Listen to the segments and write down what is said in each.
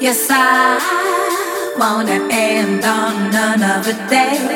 There's I wanna fight.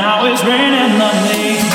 now it's raining on me.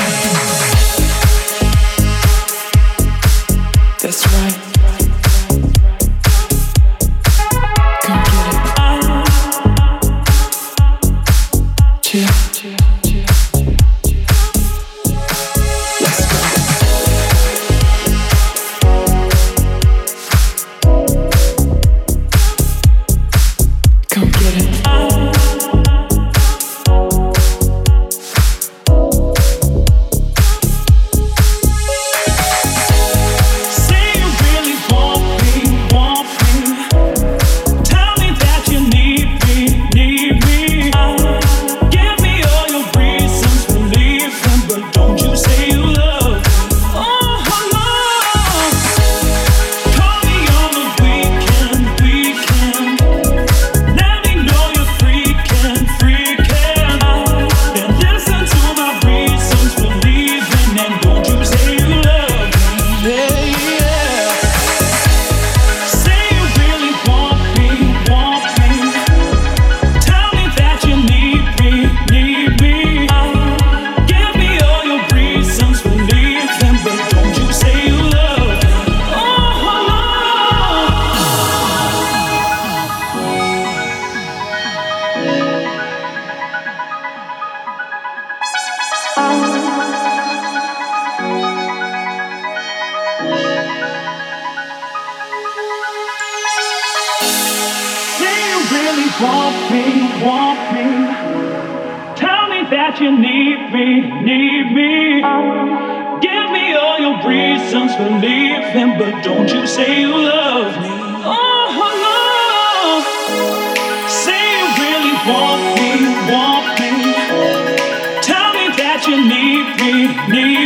you need me, need